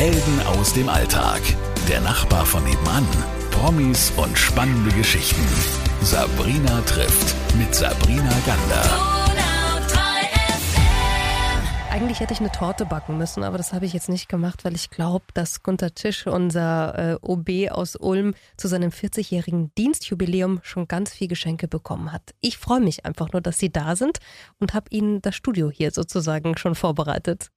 Helden aus dem Alltag. Der Nachbar von nebenan. Promis und spannende Geschichten. Sabrina trifft mit Sabrina Gander. Eigentlich hätte ich eine Torte backen müssen, aber das habe ich jetzt nicht gemacht, weil ich glaube, dass Gunter Tisch, unser äh, OB aus Ulm, zu seinem 40-jährigen Dienstjubiläum schon ganz viel Geschenke bekommen hat. Ich freue mich einfach nur, dass Sie da sind und habe Ihnen das Studio hier sozusagen schon vorbereitet.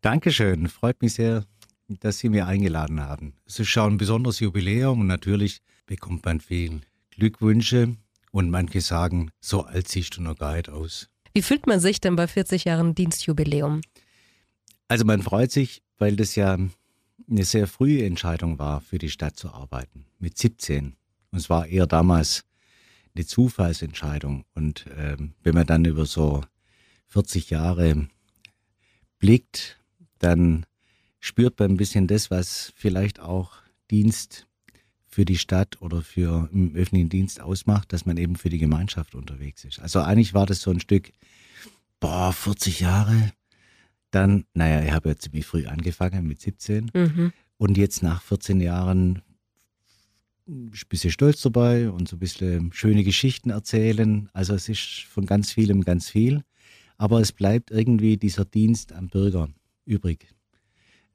Dankeschön, freut mich sehr, dass Sie mir eingeladen haben. Es ist schon ein besonderes Jubiläum und natürlich bekommt man viel Glückwünsche und manche sagen, so alt siehst du noch gar nicht aus. Wie fühlt man sich denn bei 40 Jahren Dienstjubiläum? Also man freut sich, weil das ja eine sehr frühe Entscheidung war, für die Stadt zu arbeiten, mit 17. Und es war eher damals eine Zufallsentscheidung. Und ähm, wenn man dann über so 40 Jahre blickt, dann spürt man ein bisschen das, was vielleicht auch Dienst für die Stadt oder für im öffentlichen Dienst ausmacht, dass man eben für die Gemeinschaft unterwegs ist. Also eigentlich war das so ein Stück boah, 40 Jahre. Dann, naja, ich habe ja ziemlich früh angefangen mit 17. Mhm. Und jetzt nach 14 Jahren ein bisschen stolz dabei und so ein bisschen schöne Geschichten erzählen. Also es ist von ganz vielem ganz viel. Aber es bleibt irgendwie dieser Dienst am Bürger übrig.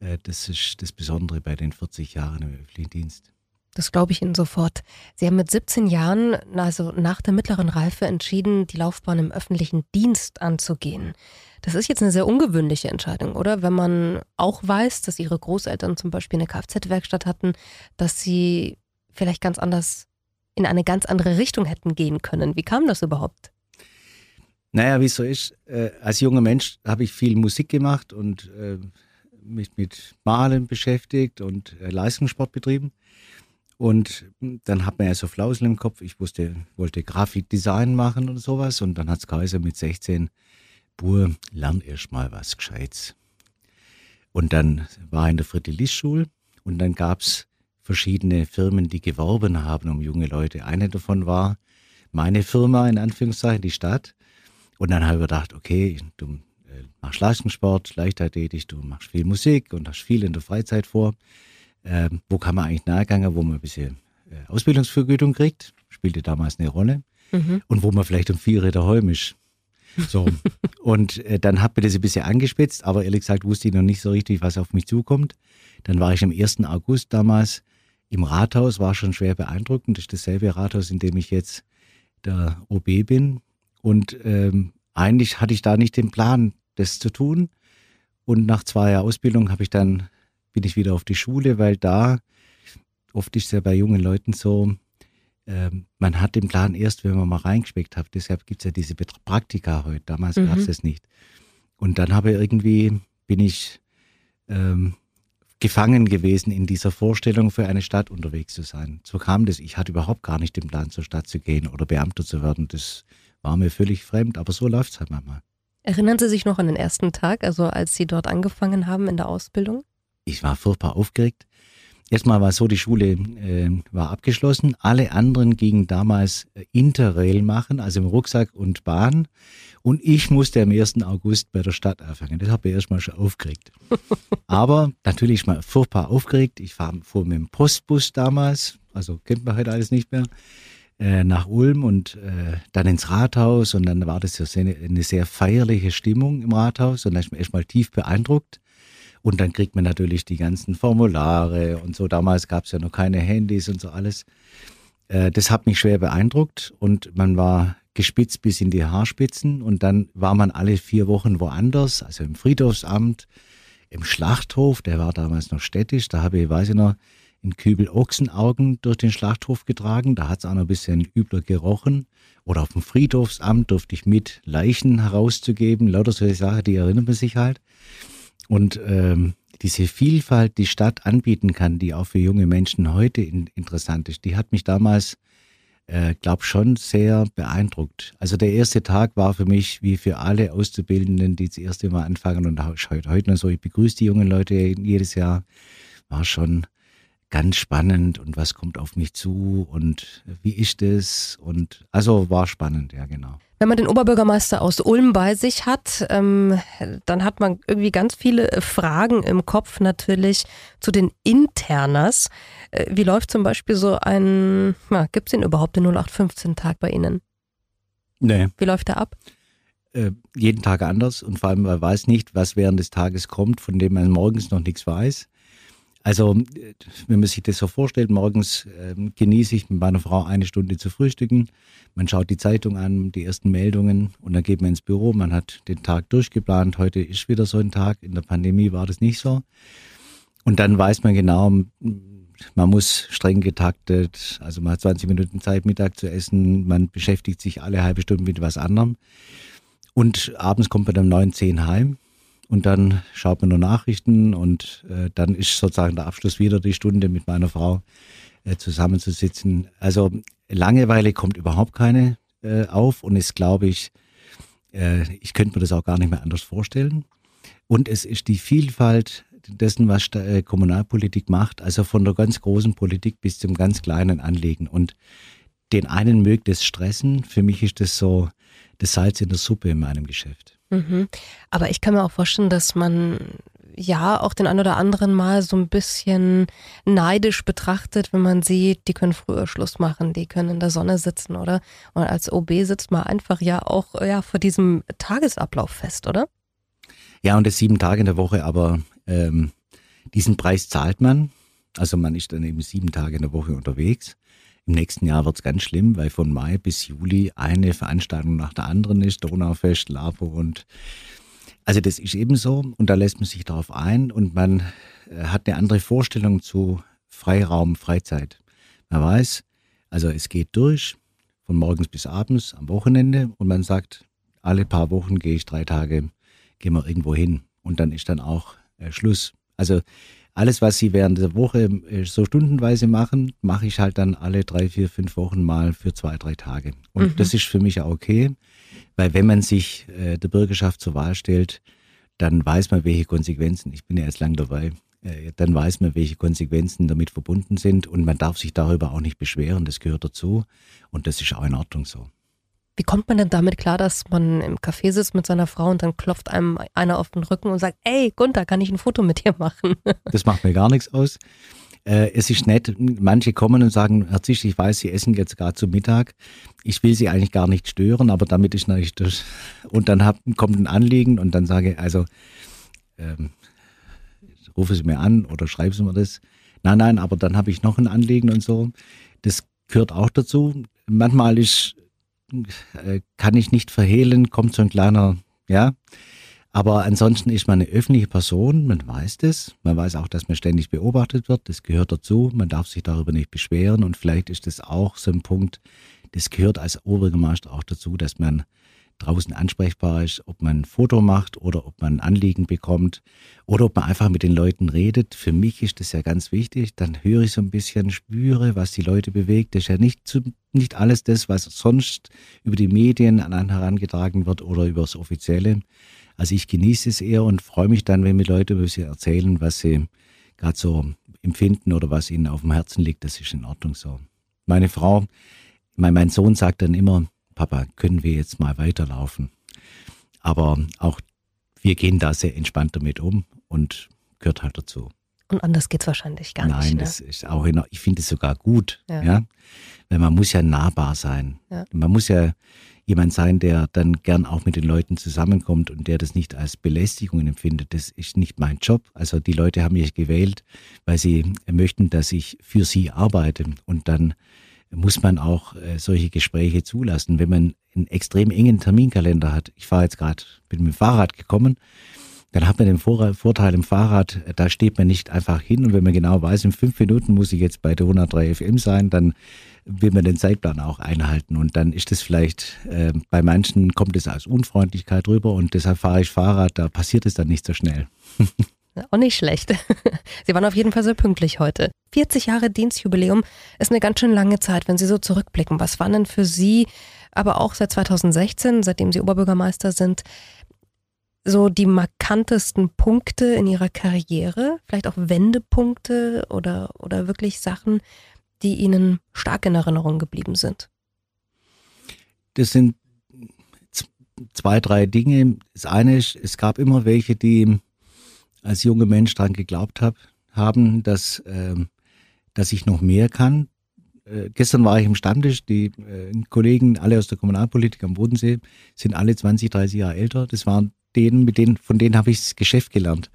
Äh, das ist das Besondere bei den 40 Jahren im öffentlichen Dienst. Das glaube ich Ihnen sofort. Sie haben mit 17 Jahren, also nach der mittleren Reife, entschieden, die Laufbahn im öffentlichen Dienst anzugehen. Das ist jetzt eine sehr ungewöhnliche Entscheidung, oder? Wenn man auch weiß, dass Ihre Großeltern zum Beispiel eine Kfz-Werkstatt hatten, dass Sie vielleicht ganz anders in eine ganz andere Richtung hätten gehen können. Wie kam das überhaupt? Naja, wie es so ist, äh, als junger Mensch habe ich viel Musik gemacht und äh, mich mit Malen beschäftigt und äh, Leistungssport betrieben. Und dann hat man ja so Flausel im Kopf. Ich wusste, wollte Grafikdesign machen und sowas. Und dann hat es Kaiser mit 16, Bur, lern erst mal was Gescheites. Und dann war ich in der Friedrich-Schule und dann gab es verschiedene Firmen, die geworben haben um junge Leute. Eine davon war meine Firma, in Anführungszeichen, die Stadt. Und dann habe ich gedacht, okay, du äh, machst Leistungssport, Leichtathletik, du machst viel Musik und hast viel in der Freizeit vor äh, wo kann man eigentlich nachgehen, wo man ein bisschen äh, Ausbildungsvergütung kriegt, spielte damals eine Rolle, mhm. und wo man vielleicht um vier Räder heimisch. So. und äh, dann hat mir das ein bisschen angespitzt, aber ehrlich gesagt wusste ich noch nicht so richtig, was auf mich zukommt. Dann war ich am 1. August damals im Rathaus, war schon schwer beeindruckend. Das ist dasselbe Rathaus, in dem ich jetzt der OB bin. Und ähm, eigentlich hatte ich da nicht den Plan, das zu tun. Und nach zwei Jahren Ausbildung habe ich dann bin ich wieder auf die Schule, weil da, oft ist es ja bei jungen Leuten so, äh, man hat den Plan erst, wenn man mal reingespeckt hat. Deshalb gibt es ja diese Praktika heute. Damals mhm. gab es das nicht. Und dann habe ich irgendwie, bin ich ähm, gefangen gewesen in dieser Vorstellung, für eine Stadt unterwegs zu sein. So kam das. Ich hatte überhaupt gar nicht den Plan, zur Stadt zu gehen oder Beamter zu werden. Das war mir völlig fremd, aber so läuft es halt manchmal. Erinnern Sie sich noch an den ersten Tag, also als Sie dort angefangen haben in der Ausbildung? ich war furchtbar aufgeregt. Erstmal war es so, die Schule äh, war abgeschlossen. Alle anderen gingen damals äh, Interrail machen, also im Rucksack und Bahn. Und ich musste am 1. August bei der Stadt anfangen. Das habe ich erstmal schon aufgeregt. Aber natürlich mal furchtbar aufgeregt. Ich fahr, fuhr mit dem Postbus damals, also kennt man heute alles nicht mehr, äh, nach Ulm und äh, dann ins Rathaus. Und dann war das ja eine, eine sehr feierliche Stimmung im Rathaus. Und da ist man erstmal tief beeindruckt. Und dann kriegt man natürlich die ganzen Formulare und so. Damals gab es ja noch keine Handys und so alles. Äh, das hat mich schwer beeindruckt und man war gespitzt bis in die Haarspitzen und dann war man alle vier Wochen woanders, also im Friedhofsamt, im Schlachthof, der war damals noch städtisch, da habe ich, weiß ich noch, in Kübel Ochsenaugen durch den Schlachthof getragen, da hat es auch noch ein bisschen übler gerochen. Oder auf dem Friedhofsamt durfte ich mit Leichen herauszugeben, lauter solche Sachen, die erinnern man sich halt. Und ähm, diese Vielfalt, die Stadt anbieten kann, die auch für junge Menschen heute in, interessant ist, die hat mich damals, äh, glaube schon sehr beeindruckt. Also der erste Tag war für mich, wie für alle Auszubildenden, die das erste Mal anfangen und heute, heute noch so, ich begrüße die jungen Leute jedes Jahr, war schon ganz spannend und was kommt auf mich zu und wie ist das und also war spannend, ja genau. Wenn man den Oberbürgermeister aus Ulm bei sich hat, ähm, dann hat man irgendwie ganz viele Fragen im Kopf natürlich zu den Internas. Äh, wie läuft zum Beispiel so ein, ja, gibt es den überhaupt den 0815-Tag bei Ihnen? Nee. Wie läuft der ab? Äh, jeden Tag anders und vor allem man weiß nicht, was während des Tages kommt, von dem man morgens noch nichts weiß. Also, wenn man sich das so vorstellt, morgens äh, genieße ich mit meiner Frau eine Stunde zu frühstücken. Man schaut die Zeitung an, die ersten Meldungen und dann geht man ins Büro. Man hat den Tag durchgeplant. Heute ist wieder so ein Tag. In der Pandemie war das nicht so. Und dann weiß man genau, man muss streng getaktet, also man hat 20 Minuten Zeit, Mittag zu essen. Man beschäftigt sich alle halbe Stunde mit was anderem. Und abends kommt man um 9, 10 heim und dann schaut man nur Nachrichten und äh, dann ist sozusagen der Abschluss wieder die Stunde mit meiner Frau äh, zusammenzusitzen. Also Langeweile kommt überhaupt keine äh, auf und ist, glaube ich, äh, ich könnte mir das auch gar nicht mehr anders vorstellen. Und es ist die Vielfalt dessen, was äh, Kommunalpolitik macht, also von der ganz großen Politik bis zum ganz kleinen Anliegen. Und den einen mögt es stressen, für mich ist das so das Salz in der Suppe in meinem Geschäft. Mhm. Aber ich kann mir auch vorstellen, dass man ja auch den ein oder anderen mal so ein bisschen neidisch betrachtet, wenn man sieht, die können früher Schluss machen, die können in der Sonne sitzen, oder? Und als OB sitzt man einfach ja auch ja vor diesem Tagesablauf fest, oder? Ja, und das sieben Tage in der Woche, aber ähm, diesen Preis zahlt man. Also man ist dann eben sieben Tage in der Woche unterwegs. Im nächsten Jahr wird es ganz schlimm, weil von Mai bis Juli eine Veranstaltung nach der anderen ist, Donaufest, Lapo und also das ist eben so und da lässt man sich darauf ein und man äh, hat eine andere Vorstellung zu Freiraum, Freizeit. Man weiß, also es geht durch von morgens bis abends am Wochenende und man sagt, alle paar Wochen gehe ich drei Tage, gehen wir irgendwo hin und dann ist dann auch äh, Schluss. Also alles, was sie während der Woche äh, so stundenweise machen, mache ich halt dann alle drei, vier, fünf Wochen mal für zwei, drei Tage. Und mhm. das ist für mich auch okay, weil wenn man sich äh, der Bürgerschaft zur Wahl stellt, dann weiß man, welche Konsequenzen, ich bin ja erst lang dabei, äh, dann weiß man, welche Konsequenzen damit verbunden sind und man darf sich darüber auch nicht beschweren, das gehört dazu und das ist auch in Ordnung so. Wie kommt man denn damit klar, dass man im Café sitzt mit seiner Frau und dann klopft einem einer auf den Rücken und sagt, ey Gunther, kann ich ein Foto mit dir machen? Das macht mir gar nichts aus. Äh, es ist nett, manche kommen und sagen, Herr Zisch, ich weiß, Sie essen jetzt gerade zu Mittag. Ich will Sie eigentlich gar nicht stören, aber damit ist natürlich das. Und dann hab, kommt ein Anliegen und dann sage ich, also ähm, rufe Sie mir an oder schreiben Sie mir das. Nein, nein, aber dann habe ich noch ein Anliegen und so. Das gehört auch dazu. Manchmal ist äh, kann ich nicht verhehlen, kommt so ein kleiner, ja. Aber ansonsten ist man eine öffentliche Person, man weiß das. Man weiß auch, dass man ständig beobachtet wird. Das gehört dazu. Man darf sich darüber nicht beschweren. Und vielleicht ist das auch so ein Punkt, das gehört als Oberbürgermeister auch dazu, dass man draußen ansprechbar ist, ob man ein Foto macht oder ob man ein Anliegen bekommt oder ob man einfach mit den Leuten redet. Für mich ist das ja ganz wichtig. Dann höre ich so ein bisschen, spüre, was die Leute bewegt. Das ist ja nicht, zu, nicht alles das, was sonst über die Medien an einen herangetragen wird oder über das Offizielle. Also ich genieße es eher und freue mich dann, wenn mir Leute über sie erzählen, was sie gerade so empfinden oder was ihnen auf dem Herzen liegt. Das ist in Ordnung so. Meine Frau, mein, mein Sohn sagt dann immer, Papa, können wir jetzt mal weiterlaufen? Aber auch wir gehen da sehr entspannt damit um und gehört halt dazu. Und anders geht es wahrscheinlich gar Nein, nicht. Nein, ne? das ist auch, in, ich finde es sogar gut, ja. ja. Weil man muss ja nahbar sein. Ja. Man muss ja jemand sein, der dann gern auch mit den Leuten zusammenkommt und der das nicht als Belästigung empfindet. Das ist nicht mein Job. Also die Leute haben mich gewählt, weil sie möchten, dass ich für sie arbeite und dann muss man auch äh, solche Gespräche zulassen. Wenn man einen extrem engen Terminkalender hat, ich fahre jetzt gerade, bin mit dem Fahrrad gekommen, dann hat man den Vor Vorteil im Fahrrad, da steht man nicht einfach hin und wenn man genau weiß, in fünf Minuten muss ich jetzt bei der 103 FM sein, dann will man den Zeitplan auch einhalten und dann ist es vielleicht, äh, bei manchen kommt es als Unfreundlichkeit rüber und deshalb fahre ich Fahrrad, da passiert es dann nicht so schnell. Auch nicht schlecht. Sie waren auf jeden Fall sehr pünktlich heute. 40 Jahre Dienstjubiläum ist eine ganz schön lange Zeit, wenn Sie so zurückblicken. Was waren denn für Sie, aber auch seit 2016, seitdem Sie Oberbürgermeister sind, so die markantesten Punkte in Ihrer Karriere? Vielleicht auch Wendepunkte oder, oder wirklich Sachen, die Ihnen stark in Erinnerung geblieben sind? Das sind zwei, drei Dinge. Das eine ist, es gab immer welche, die als junger Mensch daran geglaubt hab, haben, dass, ähm, dass ich noch mehr kann. Äh, gestern war ich im Stammtisch, die äh, Kollegen, alle aus der Kommunalpolitik am Bodensee, sind alle 20, 30 Jahre älter. Das waren denen, mit denen, von denen habe ich das Geschäft gelernt.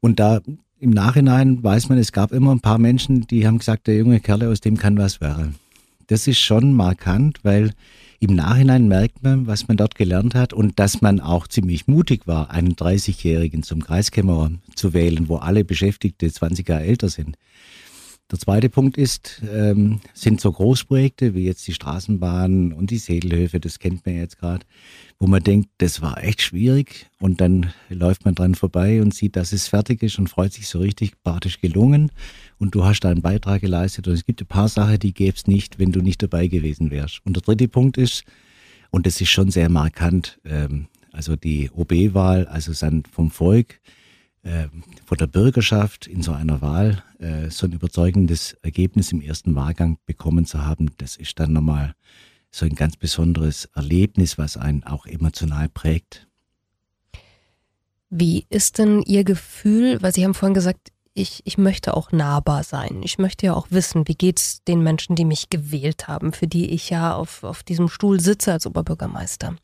Und da im Nachhinein weiß man, es gab immer ein paar Menschen, die haben gesagt, der junge Kerl, aus dem kann was werden. Das ist schon markant, weil im Nachhinein merkt man, was man dort gelernt hat und dass man auch ziemlich mutig war, einen 30-Jährigen zum Kreiskämmerer zu wählen, wo alle Beschäftigte 20 Jahre älter sind. Der zweite Punkt ist, ähm, sind so Großprojekte wie jetzt die Straßenbahn und die Sedelhöfe, das kennt man jetzt gerade, wo man denkt, das war echt schwierig und dann läuft man dran vorbei und sieht, dass es fertig ist und freut sich so richtig praktisch gelungen und du hast da einen Beitrag geleistet und es gibt ein paar Sachen, die gäbe es nicht, wenn du nicht dabei gewesen wärst. Und der dritte Punkt ist, und das ist schon sehr markant, ähm, also die OB-Wahl, also vom Volk, äh, von der Bürgerschaft in so einer Wahl äh, so ein überzeugendes Ergebnis im ersten Wahlgang bekommen zu haben, das ist dann nochmal so ein ganz besonderes Erlebnis, was einen auch emotional prägt. Wie ist denn Ihr Gefühl, weil Sie haben vorhin gesagt, ich, ich möchte auch nahbar sein. Ich möchte ja auch wissen, wie geht's den Menschen, die mich gewählt haben, für die ich ja auf, auf diesem Stuhl sitze als Oberbürgermeister.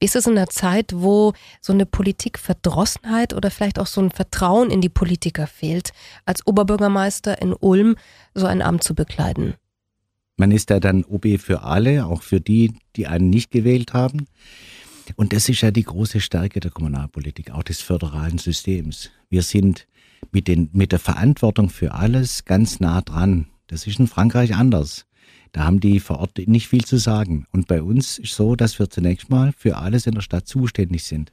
Wie ist es in der Zeit, wo so eine Politikverdrossenheit oder vielleicht auch so ein Vertrauen in die Politiker fehlt, als Oberbürgermeister in Ulm so ein Amt zu bekleiden? Man ist ja dann OB für alle, auch für die, die einen nicht gewählt haben. Und das ist ja die große Stärke der Kommunalpolitik, auch des föderalen Systems. Wir sind mit, den, mit der Verantwortung für alles ganz nah dran. Das ist in Frankreich anders. Da haben die vor Ort nicht viel zu sagen. Und bei uns ist so, dass wir zunächst mal für alles in der Stadt zuständig sind.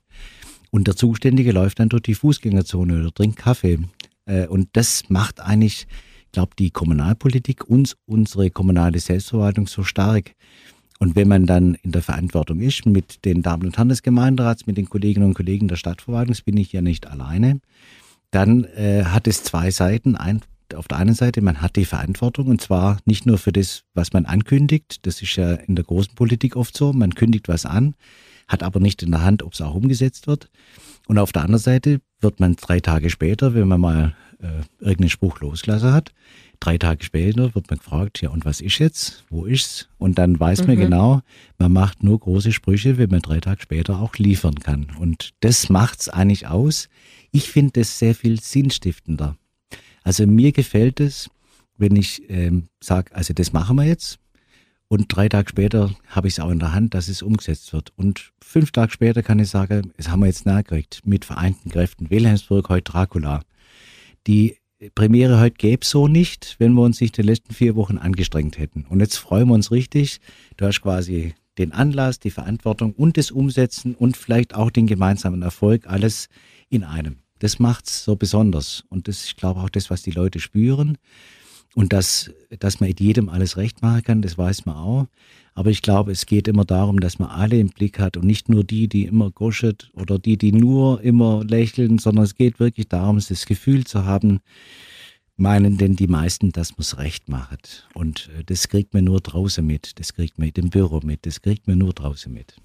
Und der Zuständige läuft dann durch die Fußgängerzone oder trinkt Kaffee. Äh, und das macht eigentlich, ich glaube, die Kommunalpolitik uns, unsere kommunale Selbstverwaltung so stark. Und wenn man dann in der Verantwortung ist mit den Damen und Herren des Gemeinderats, mit den Kolleginnen und Kollegen der Stadtverwaltung, bin ich ja nicht alleine, dann äh, hat es zwei Seiten. Ein, auf der einen Seite, man hat die Verantwortung und zwar nicht nur für das, was man ankündigt. Das ist ja in der großen Politik oft so. Man kündigt was an, hat aber nicht in der Hand, ob es auch umgesetzt wird. Und auf der anderen Seite wird man drei Tage später, wenn man mal äh, irgendeinen Spruch losgelassen hat, drei Tage später wird man gefragt, ja, und was ist jetzt? Wo ist's? Und dann weiß mhm. man genau, man macht nur große Sprüche, wenn man drei Tage später auch liefern kann. Und das macht's eigentlich aus. Ich finde das sehr viel sinnstiftender. Also mir gefällt es, wenn ich ähm, sage, also das machen wir jetzt. Und drei Tage später habe ich es auch in der Hand, dass es umgesetzt wird. Und fünf Tage später kann ich sagen, es haben wir jetzt nachgekriegt mit vereinten Kräften. Wilhelmsburg, heute Dracula. Die Premiere heute gäbe es so nicht, wenn wir uns nicht die letzten vier Wochen angestrengt hätten. Und jetzt freuen wir uns richtig. Du hast quasi den Anlass, die Verantwortung und das Umsetzen und vielleicht auch den gemeinsamen Erfolg, alles in einem. Das macht's so besonders. Und das ist, ich glaube, auch das, was die Leute spüren. Und dass, dass man jedem alles recht machen kann, das weiß man auch. Aber ich glaube, es geht immer darum, dass man alle im Blick hat und nicht nur die, die immer guschet oder die, die nur immer lächeln, sondern es geht wirklich darum, das Gefühl zu haben, meinen denn die meisten, dass man es recht macht. Und äh, das kriegt man nur draußen mit, das kriegt man im Büro mit, das kriegt man nur draußen mit.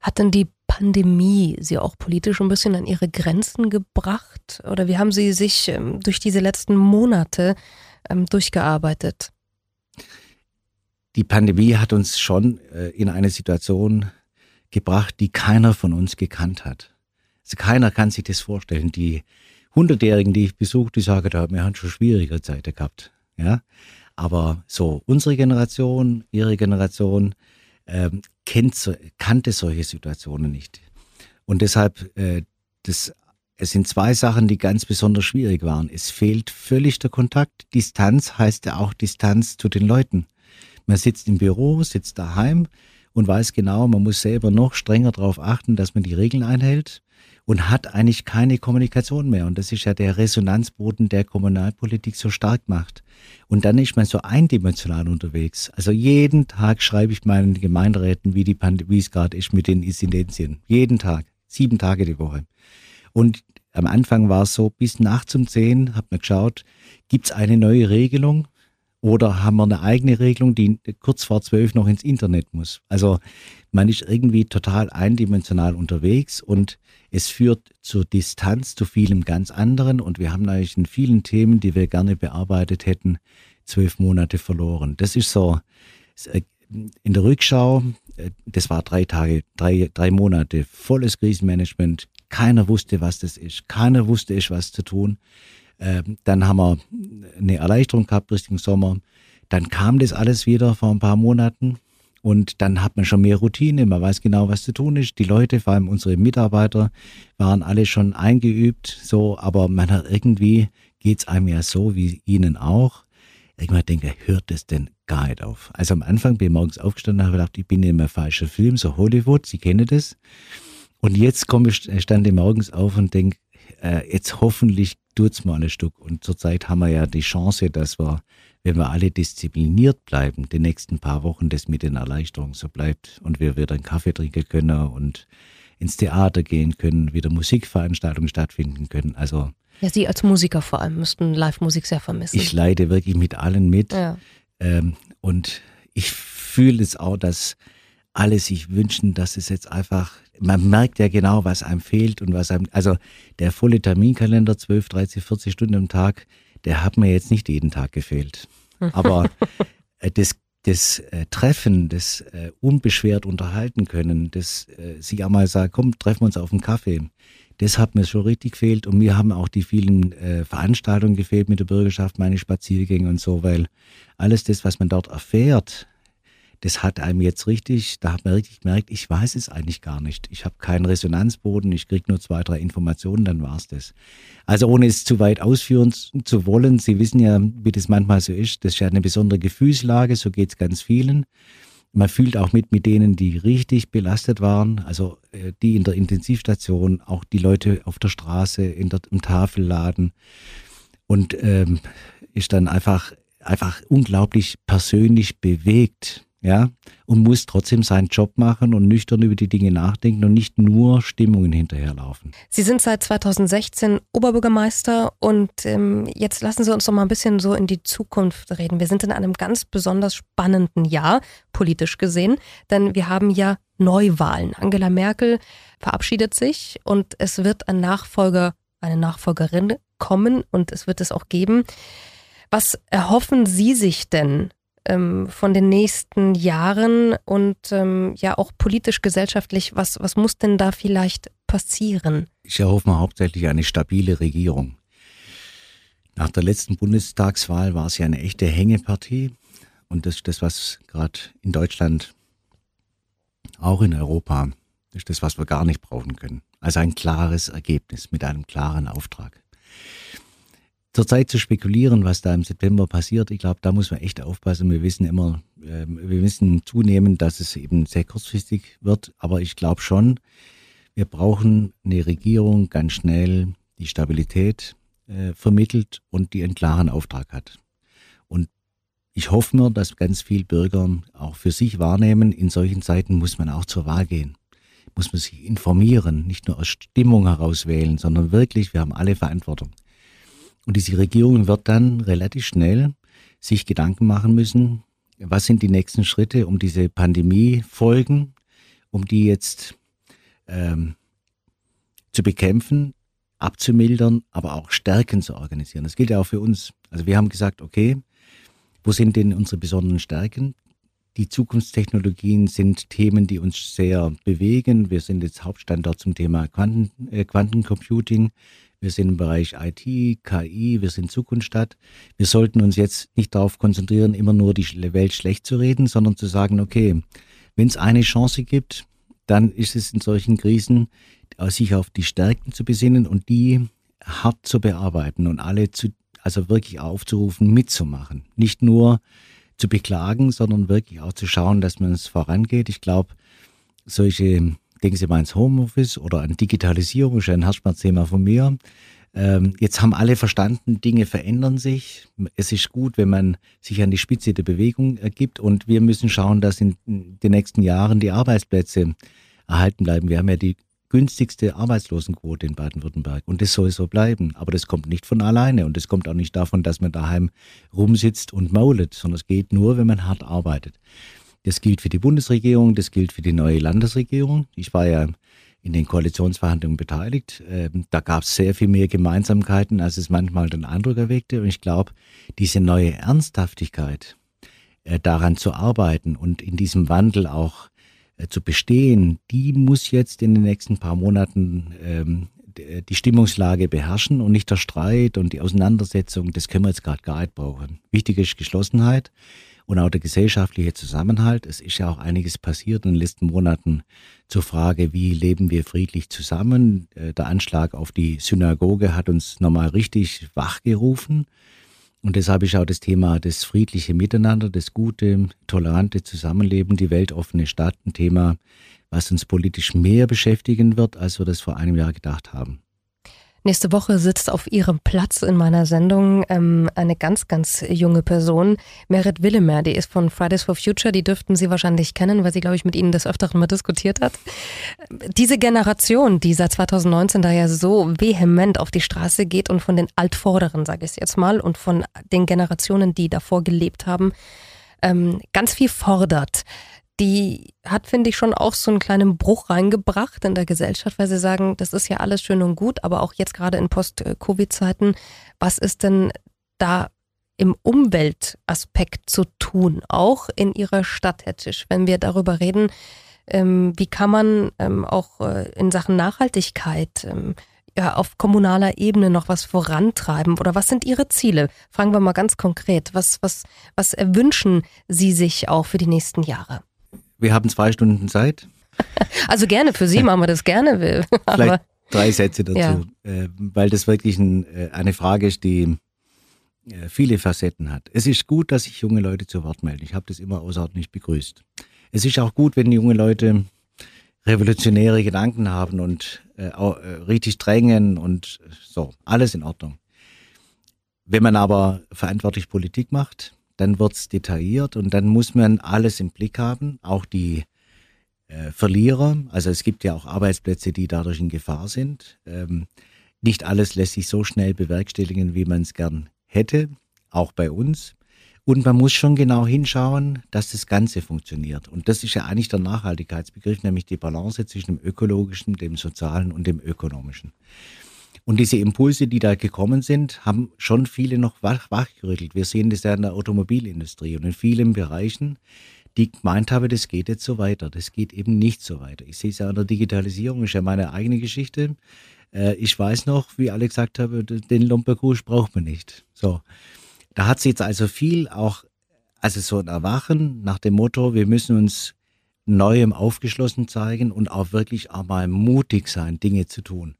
Hat denn die Pandemie Sie auch politisch ein bisschen an Ihre Grenzen gebracht? Oder wie haben Sie sich ähm, durch diese letzten Monate ähm, durchgearbeitet? Die Pandemie hat uns schon äh, in eine Situation gebracht, die keiner von uns gekannt hat. Also keiner kann sich das vorstellen. Die Hundertjährigen, die ich besuche, die sagen, da wir haben schon schwierige Zeiten gehabt. Ja, aber so unsere Generation, ihre Generation, ähm, kennt, kannte solche Situationen nicht. Und deshalb, äh, das, es sind zwei Sachen, die ganz besonders schwierig waren. Es fehlt völlig der Kontakt. Distanz heißt ja auch Distanz zu den Leuten. Man sitzt im Büro, sitzt daheim und weiß genau, man muss selber noch strenger darauf achten, dass man die Regeln einhält und hat eigentlich keine Kommunikation mehr. Und das ist ja der Resonanzboden, der Kommunalpolitik so stark macht. Und dann ist man so eindimensional unterwegs. Also jeden Tag schreibe ich meinen Gemeinderäten, wie, die Pand wie es gerade ist mit den Inzidenzien. Jeden Tag. sieben Tage die Woche. Und am Anfang war es so, bis nachts um zehn hat man geschaut, gibt es eine neue Regelung oder haben wir eine eigene Regelung, die kurz vor zwölf noch ins Internet muss. Also man ist irgendwie total eindimensional unterwegs und es führt zur Distanz zu vielem ganz anderen und wir haben natürlich in vielen Themen, die wir gerne bearbeitet hätten, zwölf Monate verloren. Das ist so äh, in der Rückschau, äh, das war drei Tage, drei, drei Monate volles Krisenmanagement. Keiner wusste, was das ist. Keiner wusste, ist was zu tun. Ähm, dann haben wir eine Erleichterung gehabt Richtung Sommer. Dann kam das alles wieder vor ein paar Monaten. Und dann hat man schon mehr Routine, man weiß genau, was zu tun ist. Die Leute, vor allem unsere Mitarbeiter, waren alle schon eingeübt, so, aber man hat irgendwie, geht's einem ja so wie Ihnen auch. Irgendwann denke, hört das denn gar nicht auf? Also am Anfang bin ich morgens aufgestanden und habe gedacht, ich bin in einem falschen Film, so Hollywood, Sie kennen das. Und jetzt komme ich, stand ich morgens auf und denke, äh, jetzt hoffentlich tut's mal ein Stück. Und zurzeit haben wir ja die Chance, dass wir, wenn wir alle diszipliniert bleiben, die nächsten paar Wochen das mit den Erleichterungen so bleibt und wir wieder einen Kaffee trinken können und ins Theater gehen können, wieder Musikveranstaltungen stattfinden können. Also ja, Sie als Musiker vor allem müssten Live-Musik sehr vermissen. Ich leide wirklich mit allen mit. Ja. Ähm, und ich fühle es auch, dass alle sich wünschen, dass es jetzt einfach, man merkt ja genau, was einem fehlt und was einem, also der volle Terminkalender, 12, 13, 40 Stunden am Tag, der hat mir jetzt nicht jeden Tag gefehlt. Aber äh, das, das äh, Treffen, das äh, unbeschwert unterhalten können, das äh, sich einmal sagen, komm, treffen wir uns auf einen Kaffee, das hat mir schon richtig gefehlt. Und mir haben auch die vielen äh, Veranstaltungen gefehlt mit der Bürgerschaft, meine Spaziergänge und so, weil alles das, was man dort erfährt, das hat einem jetzt richtig, da hat man richtig gemerkt, ich weiß es eigentlich gar nicht. Ich habe keinen Resonanzboden, ich kriege nur zwei, drei Informationen, dann war's das. Also ohne es zu weit ausführen zu wollen, Sie wissen ja, wie das manchmal so ist, das ist ja eine besondere Gefühlslage, so geht's ganz vielen. Man fühlt auch mit mit denen, die richtig belastet waren, also äh, die in der Intensivstation, auch die Leute auf der Straße, in der, im Tafelladen und ähm, ist dann einfach einfach unglaublich persönlich bewegt ja, und muss trotzdem seinen Job machen und nüchtern über die Dinge nachdenken und nicht nur Stimmungen hinterherlaufen. Sie sind seit 2016 Oberbürgermeister und ähm, jetzt lassen Sie uns doch mal ein bisschen so in die Zukunft reden. Wir sind in einem ganz besonders spannenden Jahr, politisch gesehen, denn wir haben ja Neuwahlen. Angela Merkel verabschiedet sich und es wird ein Nachfolger, eine Nachfolgerin kommen und es wird es auch geben. Was erhoffen Sie sich denn ähm, von den nächsten Jahren und ähm, ja auch politisch, gesellschaftlich, was, was muss denn da vielleicht passieren? Ich erhoffe mir hauptsächlich eine stabile Regierung. Nach der letzten Bundestagswahl war es ja eine echte Hängepartie und das ist das, was gerade in Deutschland, auch in Europa, das ist das, was wir gar nicht brauchen können. Also ein klares Ergebnis mit einem klaren Auftrag zurzeit zu spekulieren, was da im September passiert, ich glaube, da muss man echt aufpassen. Wir wissen immer, äh, wir wissen zunehmend, dass es eben sehr kurzfristig wird, aber ich glaube schon, wir brauchen eine Regierung ganz schnell, die Stabilität äh, vermittelt und die einen klaren Auftrag hat. Und ich hoffe mir, dass ganz viele Bürger auch für sich wahrnehmen, in solchen Zeiten muss man auch zur Wahl gehen. Muss man sich informieren, nicht nur aus Stimmung heraus wählen, sondern wirklich, wir haben alle Verantwortung. Und diese Regierung wird dann relativ schnell sich Gedanken machen müssen, was sind die nächsten Schritte, um diese Pandemie-Folgen, um die jetzt ähm, zu bekämpfen, abzumildern, aber auch Stärken zu organisieren. Das gilt ja auch für uns. Also wir haben gesagt, okay, wo sind denn unsere besonderen Stärken? Die Zukunftstechnologien sind Themen, die uns sehr bewegen. Wir sind jetzt Hauptstandort zum Thema Quanten, äh, Quantencomputing wir sind im Bereich IT, KI, wir sind Zukunftsstadt. Wir sollten uns jetzt nicht darauf konzentrieren, immer nur die Welt schlecht zu reden, sondern zu sagen, okay, wenn es eine Chance gibt, dann ist es in solchen Krisen, sich auf die Stärken zu besinnen und die hart zu bearbeiten und alle zu, also wirklich aufzurufen, mitzumachen. Nicht nur zu beklagen, sondern wirklich auch zu schauen, dass man es vorangeht. Ich glaube, solche Denken Sie mal ins Homeoffice oder an Digitalisierung, ist ja ein Herzschmerzthema von mir. Ähm, jetzt haben alle verstanden, Dinge verändern sich. Es ist gut, wenn man sich an die Spitze der Bewegung ergibt und wir müssen schauen, dass in den nächsten Jahren die Arbeitsplätze erhalten bleiben. Wir haben ja die günstigste Arbeitslosenquote in Baden-Württemberg. Und das soll so bleiben. Aber das kommt nicht von alleine. Und das kommt auch nicht davon, dass man daheim rumsitzt und maulet, sondern es geht nur, wenn man hart arbeitet. Das gilt für die Bundesregierung, das gilt für die neue Landesregierung. Ich war ja in den Koalitionsverhandlungen beteiligt. Ähm, da gab es sehr viel mehr Gemeinsamkeiten, als es manchmal den Eindruck erweckte. Und ich glaube, diese neue Ernsthaftigkeit, äh, daran zu arbeiten und in diesem Wandel auch äh, zu bestehen, die muss jetzt in den nächsten paar Monaten ähm, die Stimmungslage beherrschen und nicht der Streit und die Auseinandersetzung, das können wir jetzt gerade gar nicht brauchen. Wichtig ist Geschlossenheit und auch der gesellschaftliche Zusammenhalt. Es ist ja auch einiges passiert in den letzten Monaten zur Frage, wie leben wir friedlich zusammen. Äh, der Anschlag auf die Synagoge hat uns nochmal richtig wachgerufen. Und deshalb ist auch das Thema das friedliche Miteinander, das gute, tolerante Zusammenleben, die weltoffene Stadt ein Thema, was uns politisch mehr beschäftigen wird, als wir das vor einem Jahr gedacht haben. Nächste Woche sitzt auf ihrem Platz in meiner Sendung ähm, eine ganz, ganz junge Person, Merit Willemer, die ist von Fridays for Future, die dürften Sie wahrscheinlich kennen, weil sie, glaube ich, mit Ihnen des Öfteren mal diskutiert hat. Diese Generation, die seit 2019 da ja so vehement auf die Straße geht und von den Altvorderen, sage ich es jetzt mal, und von den Generationen, die davor gelebt haben, ähm, ganz viel fordert die hat, finde ich, schon auch so einen kleinen Bruch reingebracht in der Gesellschaft, weil sie sagen, das ist ja alles schön und gut, aber auch jetzt gerade in Post-Covid-Zeiten, was ist denn da im Umweltaspekt zu tun, auch in ihrer Stadt, Herr Tisch, wenn wir darüber reden, ähm, wie kann man ähm, auch äh, in Sachen Nachhaltigkeit ähm, ja, auf kommunaler Ebene noch was vorantreiben oder was sind Ihre Ziele? Fragen wir mal ganz konkret. Was, was, was wünschen Sie sich auch für die nächsten Jahre? Wir haben zwei Stunden Zeit. Also gerne, für Sie machen wir das gerne. Vielleicht drei Sätze dazu, ja. Äh, weil das wirklich ein, äh, eine Frage ist, die äh, viele Facetten hat. Es ist gut, dass sich junge Leute zu Wort melden. Ich habe das immer außerordentlich begrüßt. Es ist auch gut, wenn junge Leute revolutionäre Gedanken haben und äh, auch, äh, richtig drängen und so, alles in Ordnung. Wenn man aber verantwortlich Politik macht, dann wird's detailliert und dann muss man alles im Blick haben, auch die äh, Verlierer. Also es gibt ja auch Arbeitsplätze, die dadurch in Gefahr sind. Ähm, nicht alles lässt sich so schnell bewerkstelligen, wie man es gern hätte, auch bei uns. Und man muss schon genau hinschauen, dass das Ganze funktioniert. Und das ist ja eigentlich der Nachhaltigkeitsbegriff, nämlich die Balance zwischen dem ökologischen, dem sozialen und dem ökonomischen. Und diese Impulse, die da gekommen sind, haben schon viele noch wach, wachgerüttelt. Wir sehen das ja in der Automobilindustrie und in vielen Bereichen, die gemeint haben, das geht jetzt so weiter. Das geht eben nicht so weiter. Ich sehe es ja an der Digitalisierung, ist ja meine eigene Geschichte. Äh, ich weiß noch, wie alle gesagt haben, den Lumperkusch braucht man nicht. So. Da hat sich jetzt also viel auch, also so ein Erwachen nach dem Motto, wir müssen uns Neuem aufgeschlossen zeigen und auch wirklich auch mal mutig sein, Dinge zu tun.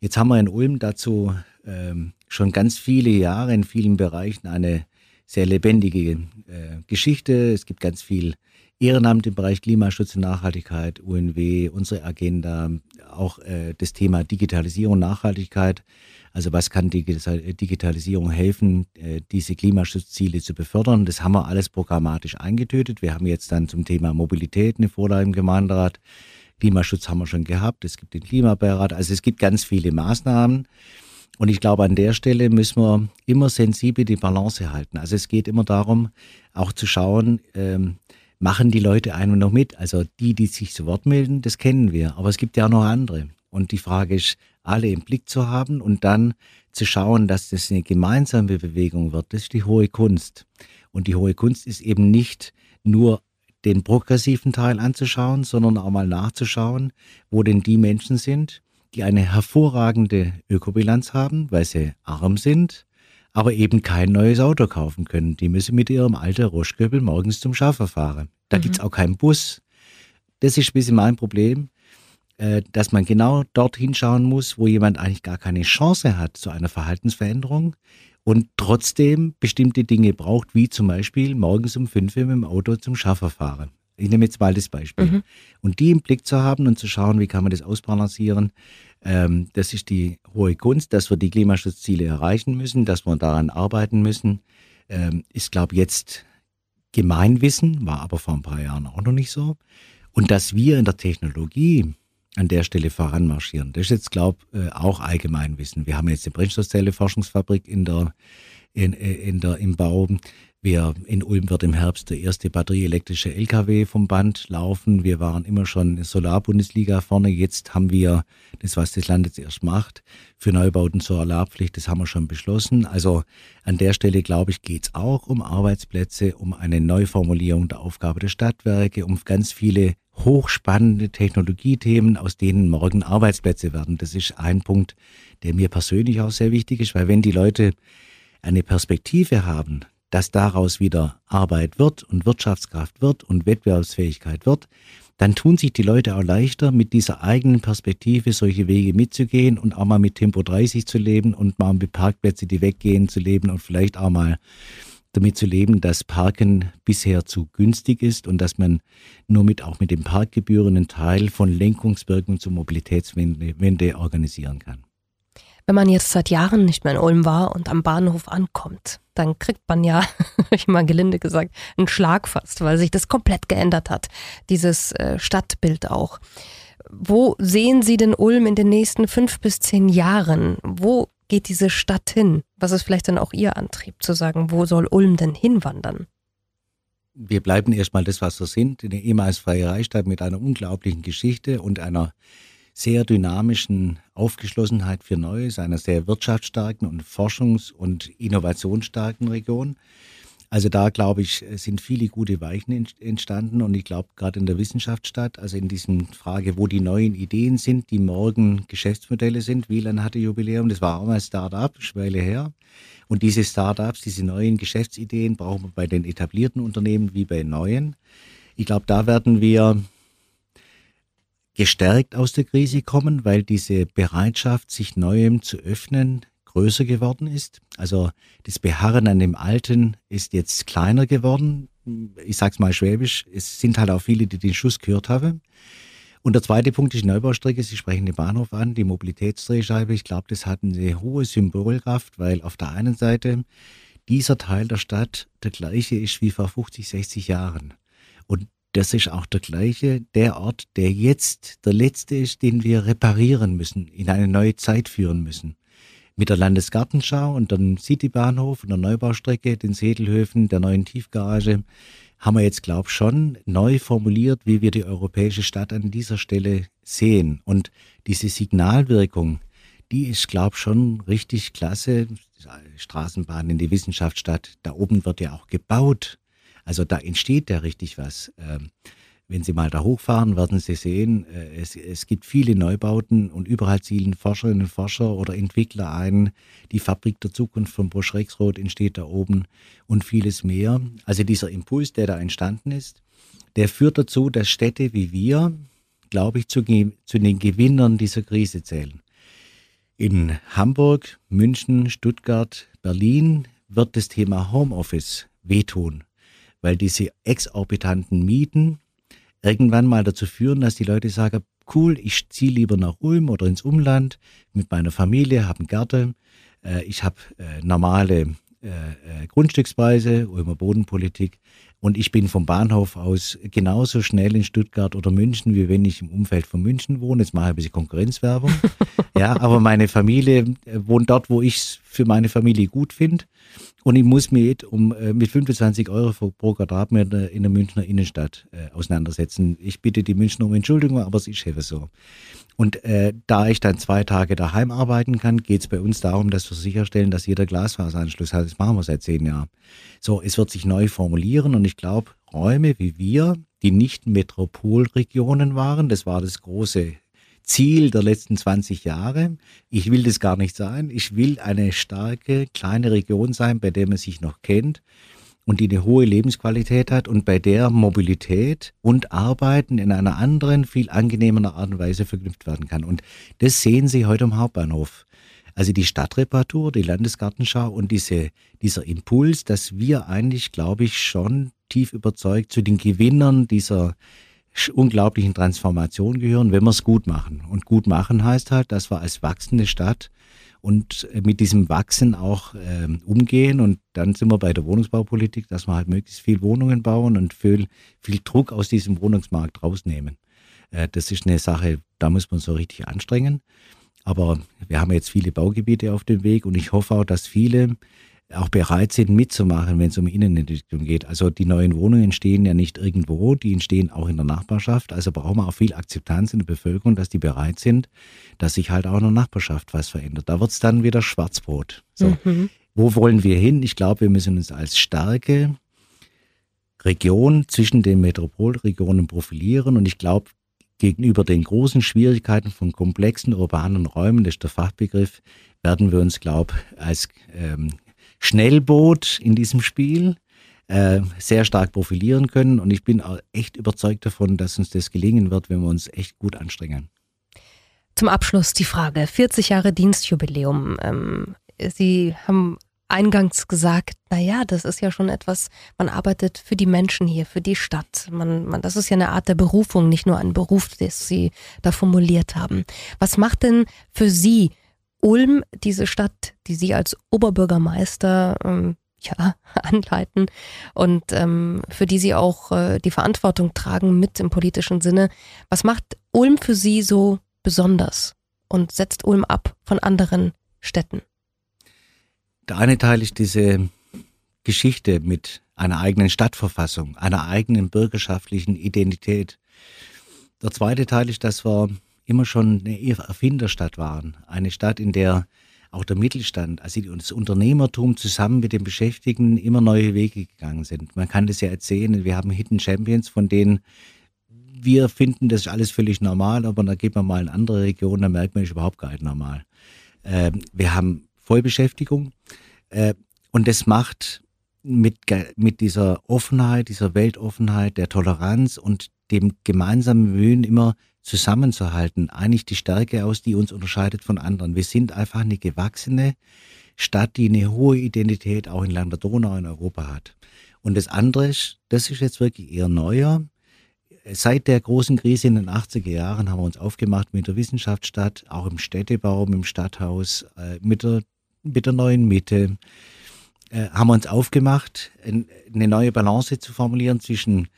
Jetzt haben wir in Ulm dazu ähm, schon ganz viele Jahre in vielen Bereichen eine sehr lebendige äh, Geschichte. Es gibt ganz viel Ehrenamt im Bereich Klimaschutz und Nachhaltigkeit, UNW, unsere Agenda, auch äh, das Thema Digitalisierung, Nachhaltigkeit. Also was kann Digitalisierung helfen, äh, diese Klimaschutzziele zu befördern? Das haben wir alles programmatisch eingetötet. Wir haben jetzt dann zum Thema Mobilität eine Vorlage im Gemeinderat. Klimaschutz haben wir schon gehabt, es gibt den Klimabeirat, also es gibt ganz viele Maßnahmen. Und ich glaube, an der Stelle müssen wir immer sensibel die Balance halten. Also es geht immer darum, auch zu schauen, ähm, machen die Leute einen noch mit? Also die, die sich zu Wort melden, das kennen wir. Aber es gibt ja auch noch andere. Und die Frage ist, alle im Blick zu haben und dann zu schauen, dass das eine gemeinsame Bewegung wird. Das ist die hohe Kunst. Und die hohe Kunst ist eben nicht nur den progressiven Teil anzuschauen, sondern auch mal nachzuschauen, wo denn die Menschen sind, die eine hervorragende Ökobilanz haben, weil sie arm sind, aber eben kein neues Auto kaufen können. Die müssen mit ihrem alten Roschköbel morgens zum Schaffer fahren. Da mhm. gibt's auch keinen Bus. Das ist ein bisschen mein Problem, äh, dass man genau dort hinschauen muss, wo jemand eigentlich gar keine Chance hat zu einer Verhaltensveränderung, und trotzdem bestimmte Dinge braucht, wie zum Beispiel morgens um fünf Uhr mit dem Auto zum Schaffer fahren. Ich nehme jetzt mal das Beispiel. Mhm. Und die im Blick zu haben und zu schauen, wie kann man das ausbalancieren, ähm, das ist die hohe Kunst, dass wir die Klimaschutzziele erreichen müssen, dass wir daran arbeiten müssen, ähm, ist, glaube ich, jetzt Gemeinwissen, war aber vor ein paar Jahren auch noch nicht so. Und dass wir in der Technologie an der Stelle voranmarschieren. Das ist jetzt, glaube ich, äh, auch Allgemeinwissen. Wir haben jetzt eine Brennstoffzelle-Forschungsfabrik in der, in, äh, in der, im Bau. Wir, in Ulm wird im Herbst der erste batterieelektrische LKW vom Band laufen. Wir waren immer schon Solarbundesliga vorne. Jetzt haben wir das, was das Land jetzt erst macht, für Neubauten zur Solarpflicht. Das haben wir schon beschlossen. Also an der Stelle, glaube ich, geht es auch um Arbeitsplätze, um eine Neuformulierung der Aufgabe der Stadtwerke, um ganz viele hochspannende Technologiethemen, aus denen morgen Arbeitsplätze werden. Das ist ein Punkt, der mir persönlich auch sehr wichtig ist, weil wenn die Leute eine Perspektive haben, dass daraus wieder Arbeit wird und Wirtschaftskraft wird und Wettbewerbsfähigkeit wird, dann tun sich die Leute auch leichter, mit dieser eigenen Perspektive solche Wege mitzugehen und auch mal mit Tempo 30 zu leben und mal mit Parkplätze, die weggehen, zu leben und vielleicht auch mal damit zu leben, dass Parken bisher zu günstig ist und dass man nur mit auch mit den Parkgebühren einen Teil von Lenkungswirkung zur Mobilitätswende organisieren kann. Wenn man jetzt seit Jahren nicht mehr in Ulm war und am Bahnhof ankommt, dann kriegt man ja, ich mal gelinde gesagt, einen Schlag fast, weil sich das komplett geändert hat, dieses äh, Stadtbild auch. Wo sehen Sie denn Ulm in den nächsten fünf bis zehn Jahren? Wo geht diese Stadt hin? Was ist vielleicht dann auch Ihr Antrieb, zu sagen, wo soll Ulm denn hinwandern? Wir bleiben erstmal das, was wir sind, eine ehemals freie Reichsstadt mit einer unglaublichen Geschichte und einer sehr dynamischen Aufgeschlossenheit für Neues, einer sehr wirtschaftsstarken und forschungs- und innovationsstarken Region. Also da, glaube ich, sind viele gute Weichen entstanden und ich glaube gerade in der Wissenschaftsstadt, also in diesem Frage, wo die neuen Ideen sind, die morgen Geschäftsmodelle sind. Wieland hatte Jubiläum, das war auch mal Start-up, Schweile her. Und diese Start-ups, diese neuen Geschäftsideen brauchen wir bei den etablierten Unternehmen wie bei neuen. Ich glaube, da werden wir gestärkt aus der Krise kommen, weil diese Bereitschaft, sich Neuem zu öffnen, größer geworden ist. Also das Beharren an dem Alten ist jetzt kleiner geworden. Ich sag's mal schwäbisch, es sind halt auch viele, die den Schuss gehört haben. Und der zweite Punkt ist die Neubaustrecke. Sie sprechen den Bahnhof an, die Mobilitätsdrehscheibe. Ich glaube, das hat eine hohe Symbolkraft, weil auf der einen Seite dieser Teil der Stadt der gleiche ist wie vor 50, 60 Jahren. Und das ist auch der gleiche, der Ort, der jetzt der letzte ist, den wir reparieren müssen, in eine neue Zeit führen müssen. Mit der Landesgartenschau und dem Citybahnhof und der Neubaustrecke, den Sedelhöfen, der neuen Tiefgarage, haben wir jetzt, glaube ich, schon neu formuliert, wie wir die europäische Stadt an dieser Stelle sehen. Und diese Signalwirkung, die ist, glaube ich, schon richtig klasse. Straßenbahn in die Wissenschaftsstadt, da oben wird ja auch gebaut. Also da entsteht ja richtig was. Ähm, wenn Sie mal da hochfahren, werden Sie sehen, äh, es, es gibt viele Neubauten und überall zielen Forscherinnen und Forscher oder Entwickler ein. Die Fabrik der Zukunft von Bosch Rexroth entsteht da oben und vieles mehr. Also dieser Impuls, der da entstanden ist, der führt dazu, dass Städte wie wir, glaube ich, zu, zu den Gewinnern dieser Krise zählen. In Hamburg, München, Stuttgart, Berlin wird das Thema Homeoffice wehtun weil diese exorbitanten Mieten irgendwann mal dazu führen, dass die Leute sagen, cool, ich ziehe lieber nach Ulm oder ins Umland mit meiner Familie, habe einen Garten, äh, ich habe äh, normale äh, äh, Grundstückspreise, Ulmer Bodenpolitik und ich bin vom Bahnhof aus genauso schnell in Stuttgart oder München, wie wenn ich im Umfeld von München wohne. Jetzt mache ich ein bisschen Konkurrenzwerbung. ja, aber meine Familie äh, wohnt dort, wo ich es für meine Familie gut finde. Und ich muss mich um, äh, mit 25 Euro pro Quadratmeter in der Münchner Innenstadt äh, auseinandersetzen. Ich bitte die Münchner um Entschuldigung, aber es ist eben so. Und äh, da ich dann zwei Tage daheim arbeiten kann, geht es bei uns darum, dass wir sicherstellen, dass jeder Glasfaseranschluss hat. Das machen wir seit zehn Jahren. So, es wird sich neu formulieren und ich glaube, Räume wie wir, die nicht Metropolregionen waren, das war das große Ziel der letzten 20 Jahre. Ich will das gar nicht sein. Ich will eine starke, kleine Region sein, bei der man sich noch kennt und die eine hohe Lebensqualität hat und bei der Mobilität und Arbeiten in einer anderen, viel angenehmeren Art und Weise verknüpft werden kann. Und das sehen Sie heute am Hauptbahnhof. Also die Stadtreparatur, die Landesgartenschau und diese, dieser Impuls, dass wir eigentlich, glaube ich, schon tief überzeugt zu den Gewinnern dieser unglaublichen Transformation gehören, wenn wir es gut machen. Und gut machen heißt halt, dass wir als wachsende Stadt und äh, mit diesem Wachsen auch äh, umgehen. Und dann sind wir bei der Wohnungsbaupolitik, dass wir halt möglichst viel Wohnungen bauen und viel, viel Druck aus diesem Wohnungsmarkt rausnehmen. Äh, das ist eine Sache, da muss man so richtig anstrengen. Aber wir haben jetzt viele Baugebiete auf dem Weg und ich hoffe auch, dass viele auch bereit sind mitzumachen, wenn es um Innenentwicklung geht. Also die neuen Wohnungen entstehen ja nicht irgendwo, die entstehen auch in der Nachbarschaft. Also brauchen wir auch viel Akzeptanz in der Bevölkerung, dass die bereit sind, dass sich halt auch in der Nachbarschaft was verändert. Da wird es dann wieder Schwarzbrot. So. Mhm. Wo wollen wir hin? Ich glaube, wir müssen uns als starke Region zwischen den Metropolregionen profilieren und ich glaube, gegenüber den großen Schwierigkeiten von komplexen urbanen Räumen, das ist der Fachbegriff, werden wir uns, glaube ich, als ähm, Schnellboot in diesem Spiel äh, sehr stark profilieren können. Und ich bin auch echt überzeugt davon, dass uns das gelingen wird, wenn wir uns echt gut anstrengen. Zum Abschluss die Frage: 40 Jahre Dienstjubiläum. Ähm, Sie haben eingangs gesagt, na ja, das ist ja schon etwas, man arbeitet für die Menschen hier, für die Stadt. Man, man, das ist ja eine Art der Berufung, nicht nur ein Beruf, das Sie da formuliert haben. Was macht denn für Sie Ulm, diese Stadt, die Sie als Oberbürgermeister ähm, ja, anleiten und ähm, für die Sie auch äh, die Verantwortung tragen mit im politischen Sinne. Was macht Ulm für Sie so besonders und setzt Ulm ab von anderen Städten? Der eine Teil ist diese Geschichte mit einer eigenen Stadtverfassung, einer eigenen bürgerschaftlichen Identität. Der zweite Teil ist, dass wir immer schon eine Erfinderstadt waren. Eine Stadt, in der auch der Mittelstand, also das Unternehmertum zusammen mit den Beschäftigten immer neue Wege gegangen sind. Man kann das ja erzählen, wir haben Hidden Champions, von denen wir finden, das ist alles völlig normal, aber dann geht man mal in andere Regionen, da merkt man, das ist überhaupt gar nicht normal. Ähm, wir haben Vollbeschäftigung äh, und das macht mit, mit dieser Offenheit, dieser Weltoffenheit, der Toleranz und dem gemeinsamen Mühen immer zusammenzuhalten, eigentlich die Stärke aus, die uns unterscheidet von anderen. Wir sind einfach eine gewachsene Stadt, die eine hohe Identität auch in Land der Donau in Europa hat. Und das andere ist, das ist jetzt wirklich eher neuer. Seit der großen Krise in den 80er Jahren haben wir uns aufgemacht mit der Wissenschaftsstadt, auch im Städtebau, im Stadthaus, äh, mit der, mit der neuen Mitte, äh, haben wir uns aufgemacht, eine neue Balance zu formulieren zwischen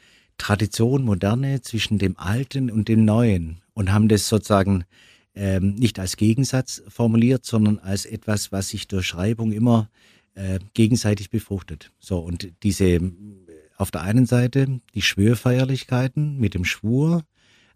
Tradition, Moderne zwischen dem Alten und dem Neuen und haben das sozusagen ähm, nicht als Gegensatz formuliert, sondern als etwas, was sich durch Schreibung immer äh, gegenseitig befruchtet. So, und diese auf der einen Seite die Schwörfeierlichkeiten mit dem Schwur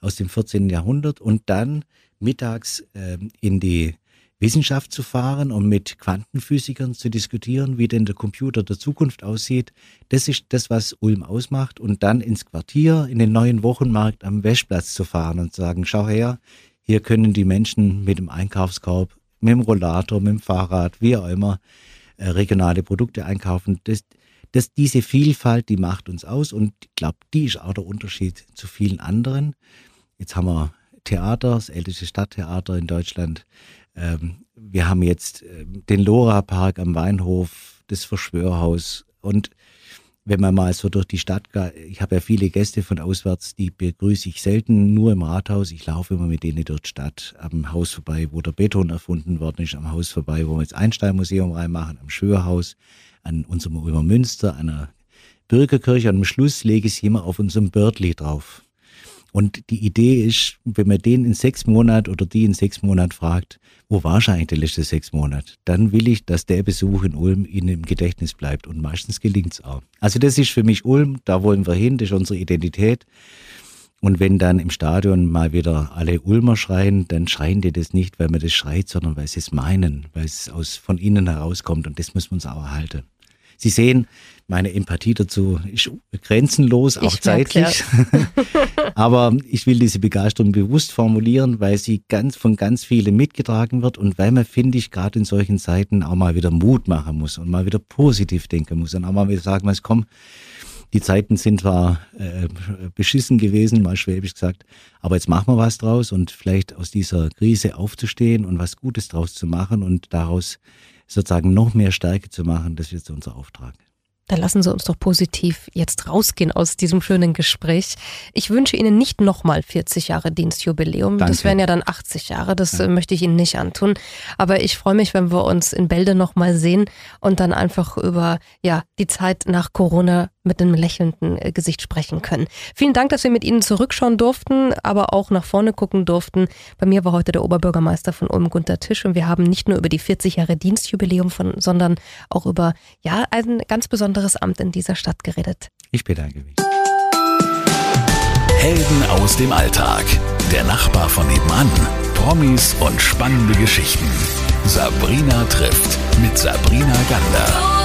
aus dem 14. Jahrhundert und dann mittags äh, in die Wissenschaft zu fahren und mit Quantenphysikern zu diskutieren, wie denn der Computer der Zukunft aussieht. Das ist das, was Ulm ausmacht. Und dann ins Quartier, in den neuen Wochenmarkt am Wäschplatz zu fahren und zu sagen, schau her, hier können die Menschen mit dem Einkaufskorb, mit dem Rollator, mit dem Fahrrad, wie auch immer, äh, regionale Produkte einkaufen. Das, das, diese Vielfalt, die macht uns aus und ich glaube, die ist auch der Unterschied zu vielen anderen. Jetzt haben wir Theater, das älteste Stadttheater in Deutschland. Ähm, wir haben jetzt äh, den Lora-Park am Weinhof, das Verschwörhaus und wenn man mal so durch die Stadt geht, ich habe ja viele Gäste von auswärts, die begrüße ich selten nur im Rathaus. Ich laufe immer mit denen durch die Stadt, am Haus vorbei, wo der Beton erfunden worden ist, am Haus vorbei, wo wir jetzt Einstein-Museum reinmachen, am Schwörhaus, an unserem Ulmer Münster, einer Bürgerkirche. Und am Schluss lege ich es immer auf unserem Birdli drauf. Und die Idee ist, wenn man den in sechs Monaten oder die in sechs Monaten fragt, wo war eigentlich der letzte sechs Monate, dann will ich, dass der Besuch in Ulm Ihnen im Gedächtnis bleibt. Und meistens gelingt es auch. Also das ist für mich Ulm, da wollen wir hin, das ist unsere Identität. Und wenn dann im Stadion mal wieder alle Ulmer schreien, dann schreien die das nicht, weil man das schreit, sondern weil sie es meinen, weil es aus, von innen herauskommt. Und das muss man uns auch erhalten. Sie sehen, meine Empathie dazu ist grenzenlos, auch ich zeitlich. Aber ich will diese Begeisterung bewusst formulieren, weil sie ganz von ganz vielen mitgetragen wird und weil man, finde ich, gerade in solchen Zeiten auch mal wieder Mut machen muss und mal wieder positiv denken muss und auch mal wieder sagen muss, komm, die Zeiten sind zwar äh, beschissen gewesen, mal schwäbisch gesagt, aber jetzt machen wir was draus und vielleicht aus dieser Krise aufzustehen und was Gutes draus zu machen und daraus sozusagen noch mehr Stärke zu machen, das ist jetzt unser Auftrag. Dann lassen Sie uns doch positiv jetzt rausgehen aus diesem schönen Gespräch. Ich wünsche Ihnen nicht nochmal 40 Jahre Dienstjubiläum. Danke. Das wären ja dann 80 Jahre. Das ja. Äh, möchte ich Ihnen nicht antun. Aber ich freue mich, wenn wir uns in Bälde nochmal sehen und dann einfach über ja, die Zeit nach Corona mit einem lächelnden äh, Gesicht sprechen können. Vielen Dank, dass wir mit Ihnen zurückschauen durften, aber auch nach vorne gucken durften. Bei mir war heute der Oberbürgermeister von Ulm, Gunter Tisch, und wir haben nicht nur über die 40 Jahre Dienstjubiläum von, sondern auch über, ja, ein ganz besonderes Amt in dieser Stadt geredet. Ich bedanke mich. Helden aus dem Alltag. Der Nachbar von nebenan. Promis und spannende Geschichten. Sabrina trifft mit Sabrina Gander.